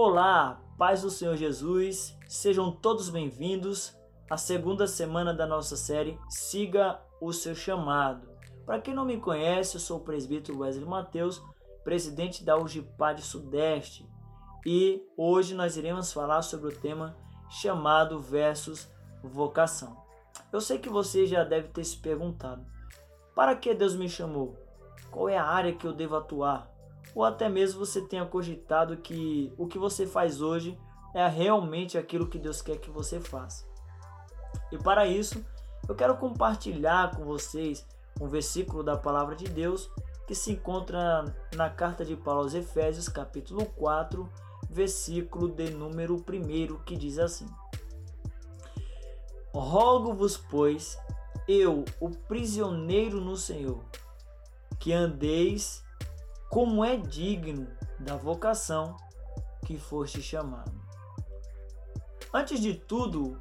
Olá, paz do Senhor Jesus, sejam todos bem-vindos à segunda semana da nossa série Siga o Seu Chamado. Para quem não me conhece, eu sou o presbítero Wesley Mateus, presidente da UGPAD Sudeste, e hoje nós iremos falar sobre o tema chamado versus vocação. Eu sei que você já deve ter se perguntado: para que Deus me chamou? Qual é a área que eu devo atuar? Ou até mesmo você tenha cogitado que o que você faz hoje é realmente aquilo que Deus quer que você faça. E para isso, eu quero compartilhar com vocês um versículo da palavra de Deus que se encontra na carta de Paulo aos Efésios, capítulo 4, versículo de número 1, que diz assim: Rogo-vos, pois, eu, o prisioneiro no Senhor, que andeis como é digno da vocação que foste chamado. Antes de tudo,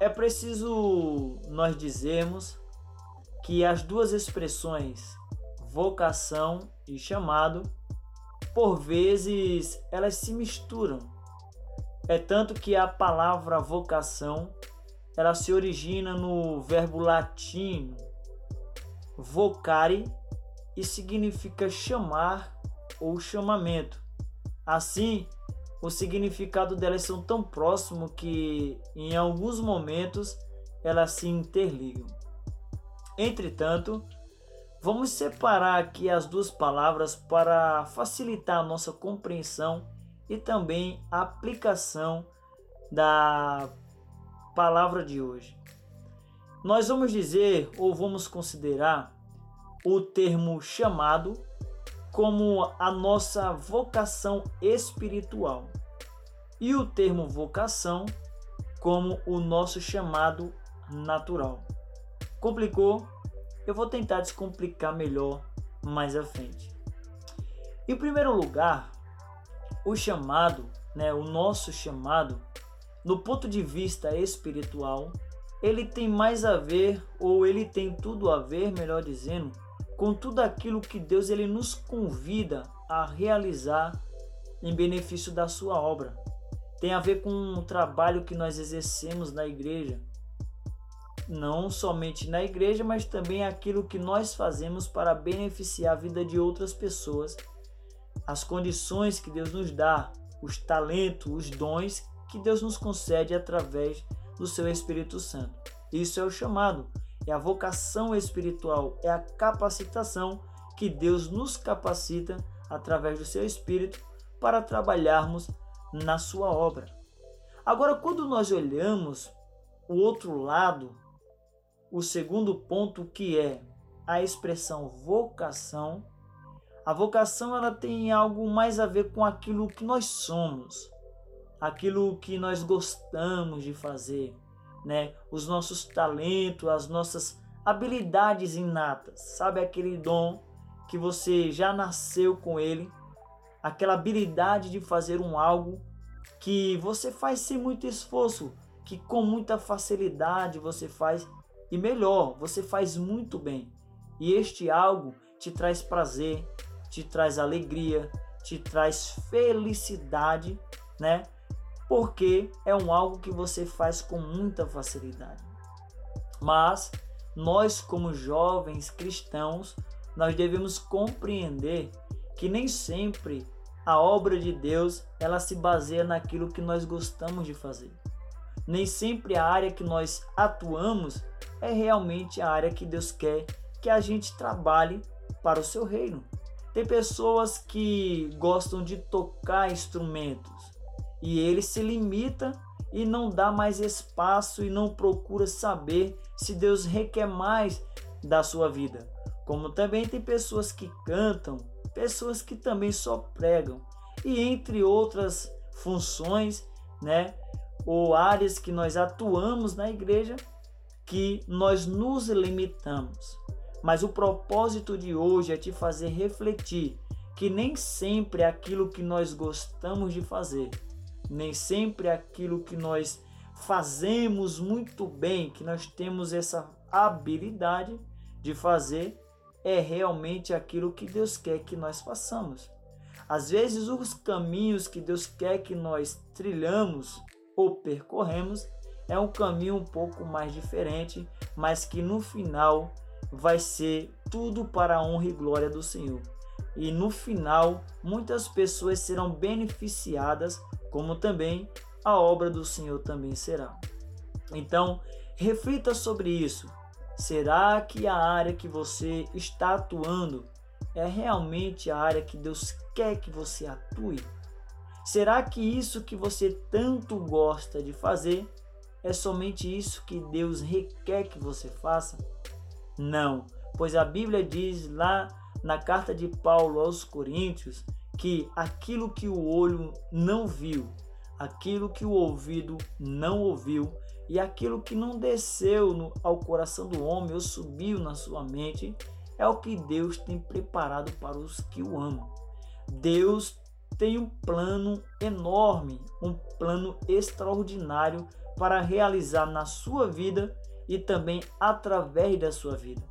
é preciso nós dizermos que as duas expressões vocação e chamado, por vezes elas se misturam. É tanto que a palavra vocação ela se origina no verbo latino vocare e significa chamar ou chamamento. Assim, o significado delas são tão próximo que em alguns momentos elas se interligam. Entretanto, vamos separar aqui as duas palavras para facilitar a nossa compreensão e também a aplicação da palavra de hoje. Nós vamos dizer ou vamos considerar o termo chamado como a nossa vocação espiritual e o termo vocação como o nosso chamado natural. Complicou? Eu vou tentar descomplicar melhor mais à frente. Em primeiro lugar, o chamado, né, o nosso chamado, no ponto de vista espiritual, ele tem mais a ver, ou ele tem tudo a ver, melhor dizendo, com tudo aquilo que Deus ele nos convida a realizar em benefício da sua obra. Tem a ver com o trabalho que nós exercemos na igreja. Não somente na igreja, mas também aquilo que nós fazemos para beneficiar a vida de outras pessoas. As condições que Deus nos dá, os talentos, os dons que Deus nos concede através do seu Espírito Santo. Isso é o chamado, é a vocação espiritual, é a capacitação que Deus nos capacita através do seu Espírito para trabalharmos na sua obra. Agora, quando nós olhamos o outro lado, o segundo ponto que é a expressão vocação, a vocação ela tem algo mais a ver com aquilo que nós somos aquilo que nós gostamos de fazer, né? Os nossos talentos, as nossas habilidades inatas, sabe aquele dom que você já nasceu com ele, aquela habilidade de fazer um algo que você faz sem muito esforço, que com muita facilidade você faz e melhor, você faz muito bem. E este algo te traz prazer, te traz alegria, te traz felicidade, né? Porque é um algo que você faz com muita facilidade. Mas nós como jovens cristãos, nós devemos compreender que nem sempre a obra de Deus, ela se baseia naquilo que nós gostamos de fazer. Nem sempre a área que nós atuamos é realmente a área que Deus quer que a gente trabalhe para o seu reino. Tem pessoas que gostam de tocar instrumentos, e ele se limita e não dá mais espaço e não procura saber se Deus requer mais da sua vida. Como também tem pessoas que cantam, pessoas que também só pregam e entre outras funções, né, ou áreas que nós atuamos na igreja que nós nos limitamos. Mas o propósito de hoje é te fazer refletir que nem sempre é aquilo que nós gostamos de fazer nem sempre aquilo que nós fazemos muito bem, que nós temos essa habilidade de fazer, é realmente aquilo que Deus quer que nós façamos. Às vezes, os caminhos que Deus quer que nós trilhamos ou percorremos é um caminho um pouco mais diferente, mas que no final vai ser tudo para a honra e glória do Senhor. E no final, muitas pessoas serão beneficiadas, como também a obra do Senhor também será. Então, reflita sobre isso. Será que a área que você está atuando é realmente a área que Deus quer que você atue? Será que isso que você tanto gosta de fazer é somente isso que Deus requer que você faça? Não, pois a Bíblia diz lá na carta de Paulo aos Coríntios que aquilo que o olho não viu, aquilo que o ouvido não ouviu e aquilo que não desceu no, ao coração do homem ou subiu na sua mente é o que Deus tem preparado para os que o amam. Deus tem um plano enorme, um plano extraordinário para realizar na sua vida e também através da sua vida.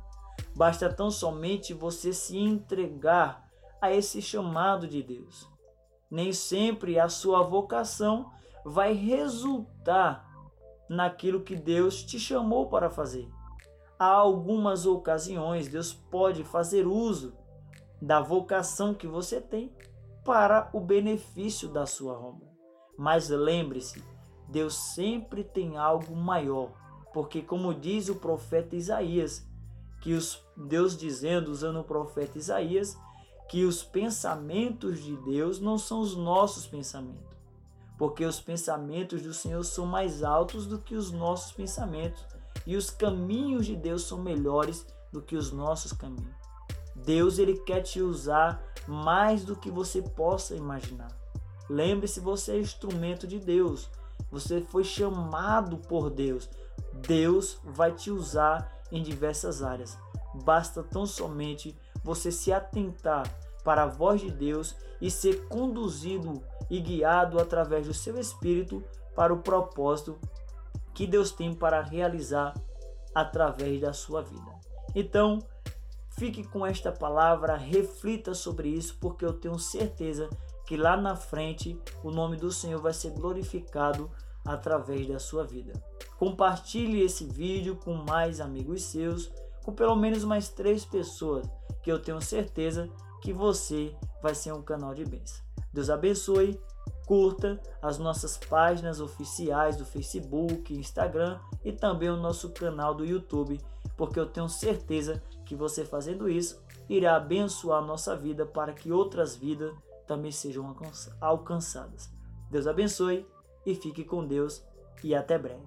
Basta tão somente você se entregar a esse chamado de Deus. Nem sempre a sua vocação vai resultar naquilo que Deus te chamou para fazer. Há algumas ocasiões Deus pode fazer uso da vocação que você tem para o benefício da sua obra. Mas lembre-se, Deus sempre tem algo maior, porque como diz o profeta Isaías, que os Deus dizendo usando o profeta Isaías, que os pensamentos de Deus não são os nossos pensamentos, porque os pensamentos do Senhor são mais altos do que os nossos pensamentos, e os caminhos de Deus são melhores do que os nossos caminhos. Deus ele quer te usar mais do que você possa imaginar. Lembre-se, você é instrumento de Deus. Você foi chamado por Deus. Deus vai te usar em diversas áreas. Basta tão somente você se atentar para a voz de Deus e ser conduzido e guiado através do seu espírito para o propósito que Deus tem para realizar através da sua vida. Então, Fique com esta palavra, reflita sobre isso, porque eu tenho certeza que lá na frente o nome do Senhor vai ser glorificado através da sua vida. Compartilhe esse vídeo com mais amigos seus, com pelo menos mais três pessoas, que eu tenho certeza que você vai ser um canal de bênção. Deus abençoe, curta as nossas páginas oficiais do Facebook, Instagram e também o nosso canal do YouTube porque eu tenho certeza que você fazendo isso irá abençoar a nossa vida para que outras vidas também sejam alcançadas. Deus abençoe e fique com Deus e até breve.